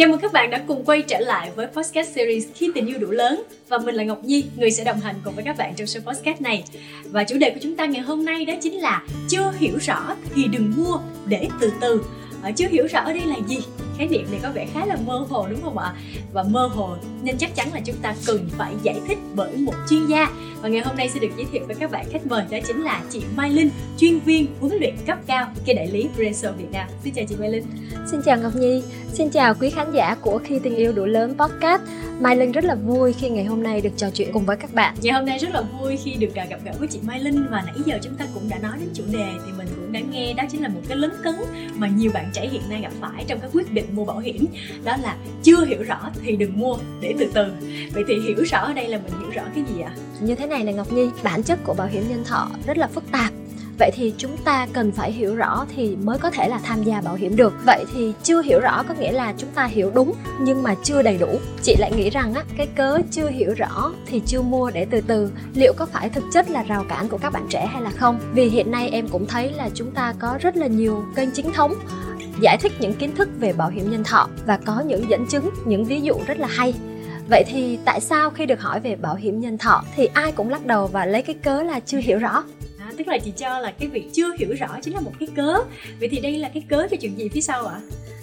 Chào mừng các bạn đã cùng quay trở lại với podcast series Khi tình yêu đủ lớn và mình là Ngọc Nhi, người sẽ đồng hành cùng với các bạn trong show podcast này. Và chủ đề của chúng ta ngày hôm nay đó chính là chưa hiểu rõ thì đừng mua để từ từ. Ở chưa hiểu rõ ở đây là gì? Khái niệm này có vẻ khá là mơ hồ đúng không ạ? Và mơ hồ nên chắc chắn là chúng ta cần phải giải thích bởi một chuyên gia. Và ngày hôm nay sẽ được giới thiệu với các bạn khách mời đó chính là chị Mai Linh chuyên viên huấn luyện cấp cao cái đại lý Brenso Việt Nam. Xin chào chị Mai Linh. Xin chào Ngọc Nhi. Xin chào quý khán giả của khi tình yêu đủ lớn podcast. Mai Linh rất là vui khi ngày hôm nay được trò chuyện cùng với các bạn. Ngày hôm nay rất là vui khi được gặp gỡ với chị Mai Linh. Và nãy giờ chúng ta cũng đã nói đến chủ đề thì mình cũng đã nghe đó chính là một cái lấn cấn mà nhiều bạn trẻ hiện nay gặp phải trong các quyết định mua bảo hiểm đó là chưa hiểu rõ thì đừng mua để từ từ. Vậy thì hiểu rõ ở đây là mình hiểu rõ cái gì ạ? Như thế này là Ngọc Nhi, bản chất của bảo hiểm nhân thọ rất là phức tạp vậy thì chúng ta cần phải hiểu rõ thì mới có thể là tham gia bảo hiểm được. Vậy thì chưa hiểu rõ có nghĩa là chúng ta hiểu đúng nhưng mà chưa đầy đủ. Chị lại nghĩ rằng á, cái cớ chưa hiểu rõ thì chưa mua để từ từ. Liệu có phải thực chất là rào cản của các bạn trẻ hay là không? Vì hiện nay em cũng thấy là chúng ta có rất là nhiều kênh chính thống giải thích những kiến thức về bảo hiểm nhân thọ và có những dẫn chứng, những ví dụ rất là hay. Vậy thì tại sao khi được hỏi về bảo hiểm nhân thọ thì ai cũng lắc đầu và lấy cái cớ là chưa hiểu rõ? Tức là chị cho là cái việc chưa hiểu rõ chính là một cái cớ vậy thì đây là cái cớ cho chuyện gì phía sau ạ à?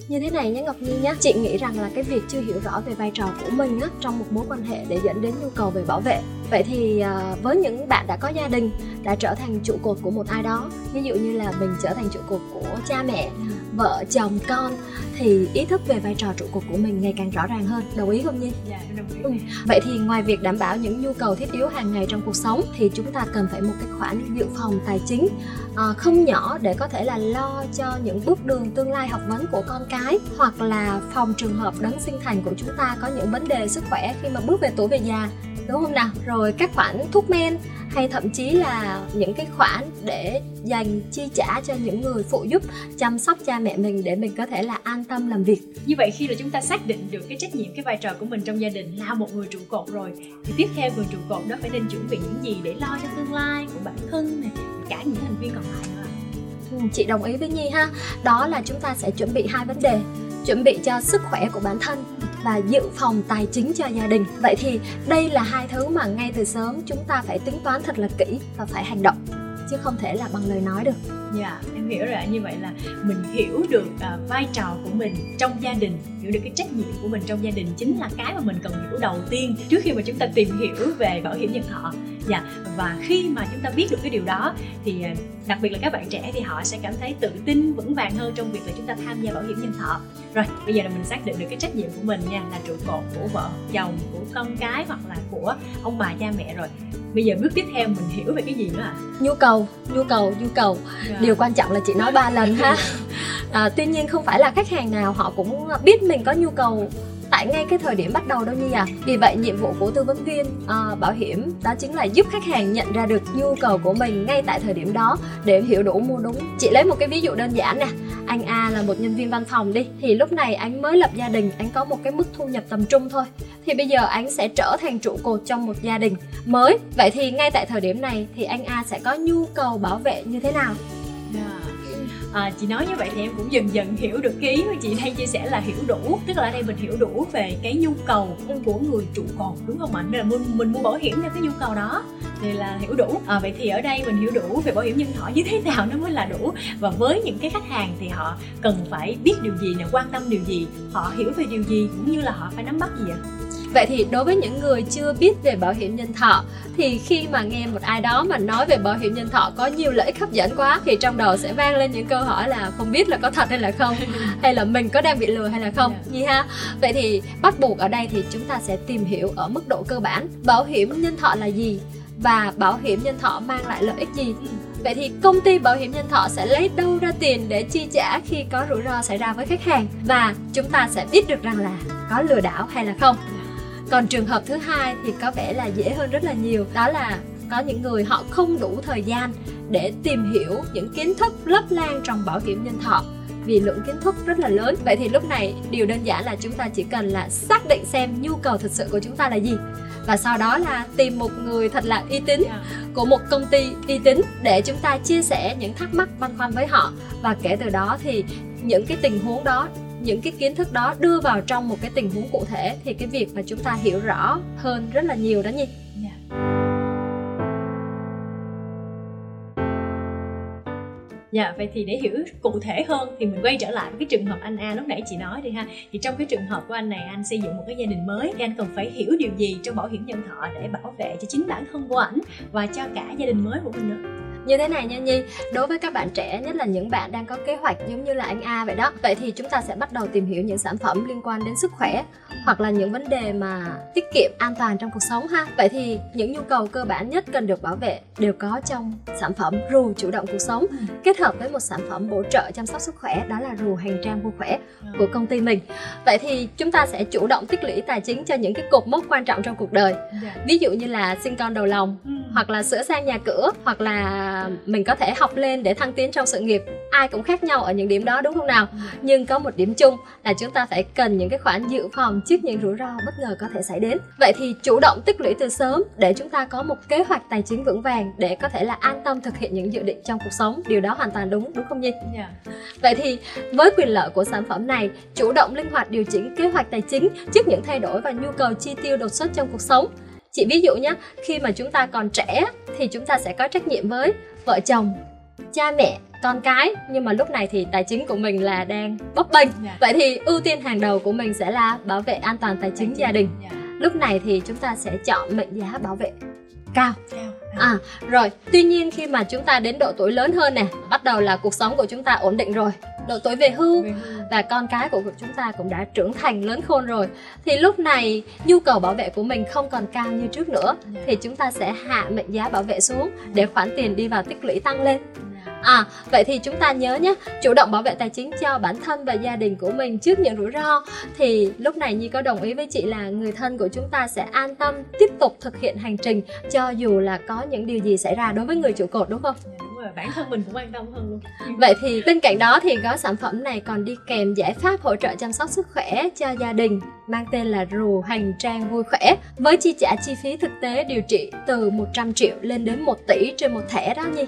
như thế này nhé Ngọc Nhi nhé chị nghĩ rằng là cái việc chưa hiểu rõ về vai trò của mình á, trong một mối quan hệ để dẫn đến nhu cầu về bảo vệ vậy thì uh, với những bạn đã có gia đình đã trở thành trụ cột của một ai đó ví dụ như là mình trở thành trụ cột của cha mẹ vợ chồng con thì ý thức về vai trò trụ cột của mình ngày càng rõ ràng hơn. Đồng ý không nhi? Dạ đồng ý. Ừ. vậy thì ngoài việc đảm bảo những nhu cầu thiết yếu hàng ngày trong cuộc sống thì chúng ta cần phải một cái khoản dự phòng tài chính uh, không nhỏ để có thể là lo cho những bước đường tương lai học vấn của con cái hoặc là phòng trường hợp đấng sinh thành của chúng ta có những vấn đề sức khỏe khi mà bước về tuổi về già đúng không nào? Rồi các khoản thuốc men hay thậm chí là những cái khoản để dành chi trả cho những người phụ giúp chăm sóc cha mẹ mình để mình có thể là an tâm làm việc. Như vậy khi là chúng ta xác định được cái trách nhiệm cái vai trò của mình trong gia đình là một người trụ cột rồi thì tiếp theo người trụ cột đó phải nên chuẩn bị những gì để lo cho tương lai của bản thân này cả những thành viên còn lại nữa ừ, chị đồng ý với nhi ha. Đó là chúng ta sẽ chuẩn bị hai vấn đề chuẩn bị cho sức khỏe của bản thân và dự phòng tài chính cho gia đình. Vậy thì đây là hai thứ mà ngay từ sớm chúng ta phải tính toán thật là kỹ và phải hành động chứ không thể là bằng lời nói được. Dạ yeah, em hiểu rồi như vậy là mình hiểu được uh, vai trò của mình trong gia đình hiểu được cái trách nhiệm của mình trong gia đình chính là cái mà mình cần hiểu đầu tiên trước khi mà chúng ta tìm hiểu về bảo hiểm nhân thọ dạ. Và khi mà chúng ta biết được cái điều đó thì uh, đặc biệt là các bạn trẻ thì họ sẽ cảm thấy tự tin vững vàng hơn trong việc là chúng ta tham gia bảo hiểm nhân thọ. Rồi bây giờ là mình xác định được cái trách nhiệm của mình nha là trụ cột của vợ chồng của con cái hoặc là của ông bà cha mẹ rồi. Bây giờ bước tiếp theo mình hiểu về cái gì nữa à nhu cầu nhu cầu nhu cầu. Yeah. Dạ. điều quan trọng là chị nói ba lần ha. À, tuy nhiên không phải là khách hàng nào họ cũng biết mình có nhu cầu tại ngay cái thời điểm bắt đầu đâu như à. Vì vậy nhiệm vụ của tư vấn viên à, bảo hiểm đó chính là giúp khách hàng nhận ra được nhu cầu của mình ngay tại thời điểm đó để hiểu đủ mua đúng. Chị lấy một cái ví dụ đơn giản nè. Anh A là một nhân viên văn phòng đi. Thì lúc này anh mới lập gia đình anh có một cái mức thu nhập tầm trung thôi. Thì bây giờ anh sẽ trở thành trụ cột trong một gia đình mới. Vậy thì ngay tại thời điểm này thì anh A sẽ có nhu cầu bảo vệ như thế nào? Dạ à, chị nói như vậy thì em cũng dần dần hiểu được cái ý mà chị đang chia sẻ là hiểu đủ. Tức là ở đây mình hiểu đủ về cái nhu cầu của người trụ cột đúng không ạ? Nên là mình, mình mua bảo hiểm theo cái nhu cầu đó thì là hiểu đủ. À, vậy thì ở đây mình hiểu đủ về bảo hiểm nhân thọ như thế nào nó mới là đủ. Và với những cái khách hàng thì họ cần phải biết điều gì nè quan tâm điều gì họ hiểu về điều gì cũng như là họ phải nắm bắt gì ạ? Vậy thì đối với những người chưa biết về bảo hiểm nhân thọ thì khi mà nghe một ai đó mà nói về bảo hiểm nhân thọ có nhiều lợi ích hấp dẫn quá thì trong đầu sẽ vang lên những câu hỏi là không biết là có thật hay là không hay là mình có đang bị lừa hay là không yeah. Dạ. gì ha. Vậy thì bắt buộc ở đây thì chúng ta sẽ tìm hiểu ở mức độ cơ bản bảo hiểm nhân thọ là gì và bảo hiểm nhân thọ mang lại lợi ích gì ừ. Vậy thì công ty bảo hiểm nhân thọ sẽ lấy đâu ra tiền để chi trả khi có rủi ro xảy ra với khách hàng và chúng ta sẽ biết được rằng là có lừa đảo hay là không còn trường hợp thứ hai thì có vẻ là dễ hơn rất là nhiều. Đó là có những người họ không đủ thời gian để tìm hiểu những kiến thức lấp lan trong bảo hiểm nhân thọ vì lượng kiến thức rất là lớn. Vậy thì lúc này điều đơn giản là chúng ta chỉ cần là xác định xem nhu cầu thực sự của chúng ta là gì. Và sau đó là tìm một người thật là uy tín dạ. của một công ty uy tín để chúng ta chia sẻ những thắc mắc băn khoăn với họ. Và kể từ đó thì những cái tình huống đó những cái kiến thức đó đưa vào trong một cái tình huống cụ thể thì cái việc mà chúng ta hiểu rõ hơn rất là nhiều đó nhi. Dạ. dạ, vậy thì để hiểu cụ thể hơn thì mình quay trở lại với cái trường hợp anh A lúc nãy chị nói đi ha. Thì trong cái trường hợp của anh này anh xây dựng một cái gia đình mới thì anh cần phải hiểu điều gì trong bảo hiểm nhân thọ để bảo vệ cho chính bản thân của ảnh và cho cả gia đình mới của mình nữa? Như thế này nha Nhi đối với các bạn trẻ nhất là những bạn đang có kế hoạch giống như là anh A vậy đó vậy thì chúng ta sẽ bắt đầu tìm hiểu những sản phẩm liên quan đến sức khỏe hoặc là những vấn đề mà tiết kiệm an toàn trong cuộc sống ha vậy thì những nhu cầu cơ bản nhất cần được bảo vệ đều có trong sản phẩm rù chủ động cuộc sống ừ. kết hợp với một sản phẩm bổ trợ chăm sóc sức khỏe đó là rù hành trang vui khỏe của công ty mình vậy thì chúng ta sẽ chủ động tích lũy tài chính cho những cái cột mốc quan trọng trong cuộc đời dạ. ví dụ như là sinh con đầu lòng ừ. hoặc là sửa sang nhà cửa hoặc là mình có thể học lên để thăng tiến trong sự nghiệp ai cũng khác nhau ở những điểm đó đúng không nào ừ. nhưng có một điểm chung là chúng ta phải cần những cái khoản dự phòng trước những rủi ro bất ngờ có thể xảy đến vậy thì chủ động tích lũy từ sớm để chúng ta có một kế hoạch tài chính vững vàng để có thể là an tâm thực hiện những dự định trong cuộc sống điều đó hoàn toàn đúng đúng không nhi yeah. Dạ. vậy thì với quyền lợi của sản phẩm này chủ động linh hoạt điều chỉnh kế hoạch tài chính trước những thay đổi và nhu cầu chi tiêu đột xuất trong cuộc sống chị ví dụ nhé khi mà chúng ta còn trẻ thì chúng ta sẽ có trách nhiệm với vợ chồng cha mẹ con cái nhưng mà lúc này thì tài chính của mình là đang bấp bênh yeah. Dạ. vậy thì ưu tiên hàng đầu của mình sẽ là bảo vệ an toàn tài chính gia đình yeah. Dạ. lúc này thì chúng ta sẽ chọn mệnh giá bảo vệ cao à rồi tuy nhiên khi mà chúng ta đến độ tuổi lớn hơn nè bắt đầu là cuộc sống của chúng ta ổn định rồi độ tuổi về hưu và con cái của chúng ta cũng đã trưởng thành lớn khôn rồi thì lúc này nhu cầu bảo vệ của mình không còn cao như trước nữa dạ. thì chúng ta sẽ hạ mệnh giá bảo vệ xuống để khoản tiền đi vào tích lũy tăng lên À, vậy thì chúng ta nhớ nhé, chủ động bảo vệ tài chính cho bản thân và gia đình của mình trước những rủi ro thì lúc này Nhi có đồng ý với chị là người thân của chúng ta sẽ an tâm tiếp tục thực hiện hành trình cho dù là có những điều gì xảy ra đối với người trụ cột đúng không? Và bản thân mình cũng an tâm hơn luôn. Vậy thì bên cạnh đó thì gói sản phẩm này còn đi kèm giải pháp hỗ trợ chăm sóc sức khỏe cho gia đình, mang tên là rù hành trang vui khỏe, với chi trả chi phí thực tế điều trị từ 100 triệu lên đến 1 tỷ trên một thẻ đó Nhi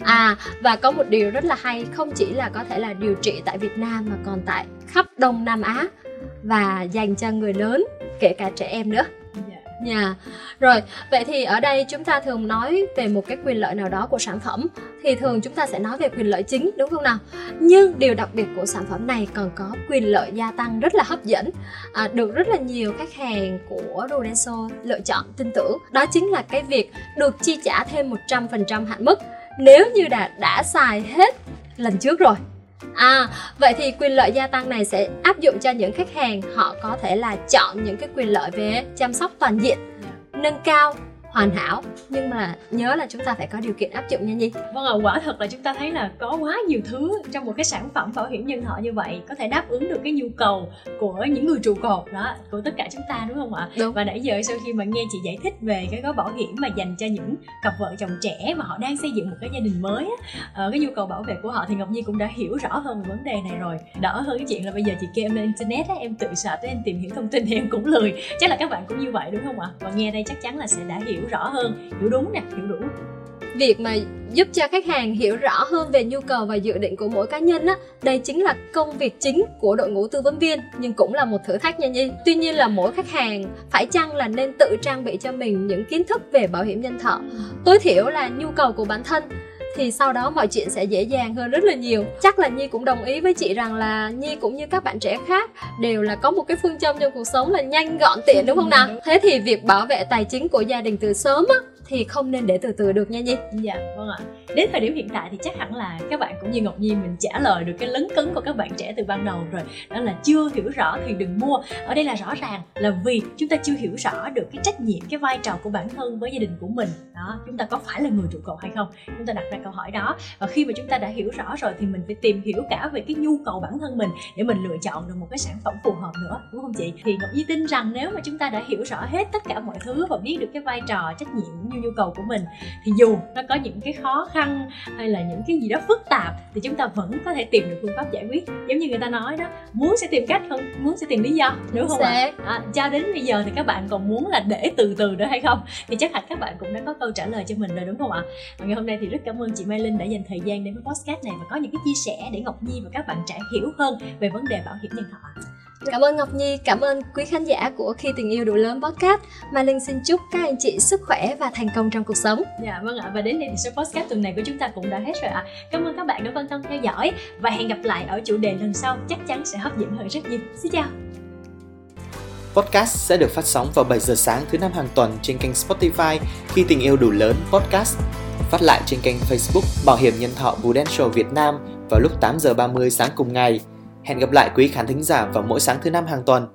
à và có một điều rất là hay, không chỉ là có thể là điều trị tại Việt Nam mà còn tại khắp Đông Nam Á và dành cho người lớn, kể cả trẻ em nữa Dạ. Yeah. Rồi, vậy thì ở đây chúng ta thường nói về một cái quyền lợi nào đó của sản phẩm thì thường chúng ta sẽ nói về quyền lợi chính đúng không nào? Nhưng điều đặc biệt của sản phẩm này còn có quyền lợi gia tăng rất là hấp dẫn à, được rất là nhiều khách hàng của Rodenso lựa chọn tin tưởng. Đó chính là cái việc được chi trả thêm 100% hạn mức nếu như đã đã xài hết lần trước rồi À, vậy thì quyền lợi gia tăng này sẽ áp dụng cho những khách hàng họ có thể là chọn những cái quyền lợi về chăm sóc toàn diện, nâng cao hoàn hảo. Nhưng mà nhớ là chúng ta phải có điều kiện áp dụng nha nhi. Vâng ạ quả thật là chúng ta thấy là có quá nhiều thứ trong một cái sản phẩm bảo hiểm nhân thọ như vậy có thể đáp ứng được cái nhu cầu của những người trụ cột đó của tất cả chúng ta đúng không ạ? Đúng. và nãy giờ sau khi mà nghe chị giải thích về cái gói bảo hiểm mà dành cho những cặp vợ chồng trẻ mà họ đang xây dựng một cái gia đình mới á, uh, cái nhu cầu bảo vệ của họ thì ngọc nhi cũng đã hiểu rõ hơn về vấn đề này rồi. Đỡ hơn cái chuyện là bây giờ chị kêu em lên internet á, em tự search em tìm hiểu thông tin thì em cũng lười. Chắc là các bạn cũng như vậy đúng không ạ? Và nghe đây chắc chắn là sẽ đã hiểu rõ hơn, hiểu đúng nè, hiểu đủ. Việc mà giúp cho khách hàng hiểu rõ hơn về nhu cầu và dự định của mỗi cá nhân á, đây chính là công việc chính của đội ngũ tư vấn viên, nhưng cũng là một thử thách nha nhi. Tuy nhiên là mỗi khách hàng phải chăng là nên tự trang bị cho mình những kiến thức về bảo hiểm nhân thọ, tối thiểu là nhu cầu của bản thân thì sau đó mọi chuyện sẽ dễ dàng hơn rất là nhiều. Chắc là nhi cũng đồng ý với chị rằng là nhi cũng như các bạn trẻ khác đều là có một cái phương châm trong cuộc sống là nhanh gọn tiện đúng không nào? Thế thì việc bảo vệ tài chính của gia đình từ sớm á thì không nên để từ từ được nha Nhi. Dạ vâng ạ. Đến thời điểm hiện tại thì chắc hẳn là các bạn cũng như Ngọc Nhi mình trả lời được cái lấn cấn của các bạn trẻ từ ban đầu rồi. Đó là chưa hiểu rõ thì đừng mua. Ở đây là rõ ràng là vì chúng ta chưa hiểu rõ được cái trách nhiệm, cái vai trò của bản thân với gia đình của mình. Đó, chúng ta có phải là người trụ cột hay không? Chúng ta đặt ra câu hỏi đó. Và khi mà chúng ta đã hiểu rõ rồi thì mình phải tìm hiểu cả về cái nhu cầu bản thân mình Để mình lựa chọn được một cái sản phẩm phù hợp nữa Đúng không chị? Thì Ngọc Nhi tin rằng nếu mà chúng ta đã hiểu rõ hết tất cả mọi thứ và biết được cái vai trò, trách nhiệm như nhu cầu của mình. Thì dù nó có những cái khó khăn hay là những cái gì đó phức tạp thì chúng ta vẫn có thể tìm được phương pháp giải quyết. Giống như người ta nói đó muốn sẽ tìm cách hơn muốn sẽ tìm lý do đúng không ạ? à? cho đến bây giờ thì các bạn còn muốn là để từ từ nữa hay không? Thì chắc hẳn các bạn cũng đã có câu trả lời cho mình rồi đúng không ạ? Và ngày hôm nay thì rất cảm ơn chị Mai Linh đã dành thời gian đến với podcast này và có những cái chia sẻ để Ngọc Nhi và các bạn trẻ hiểu hơn về vấn đề bảo hiểm nhân thọ Cảm ơn Ngọc Nhi, cảm ơn quý khán giả của Khi Tình Yêu Đủ Lớn Podcast. Mai Linh xin chúc các anh chị sức khỏe và thành công trong cuộc sống. Dạ vâng ạ, và đến đây thì số podcast tuần này của chúng ta cũng đã hết rồi ạ. Cảm ơn các bạn đã quan tâm theo dõi và hẹn gặp lại ở chủ đề lần sau chắc chắn sẽ hấp dẫn hơn rất nhiều. Xin chào. Podcast sẽ được phát sóng vào 7 giờ sáng thứ năm hàng tuần trên kênh Spotify Khi Tình Yêu Đủ Lớn Podcast, phát lại trên kênh Facebook Bảo hiểm Nhân thọ Prudential Việt Nam vào lúc 8 giờ 30 sáng cùng ngày. Hẹn gặp lại quý khán thính giả vào mỗi sáng thứ năm hàng tuần.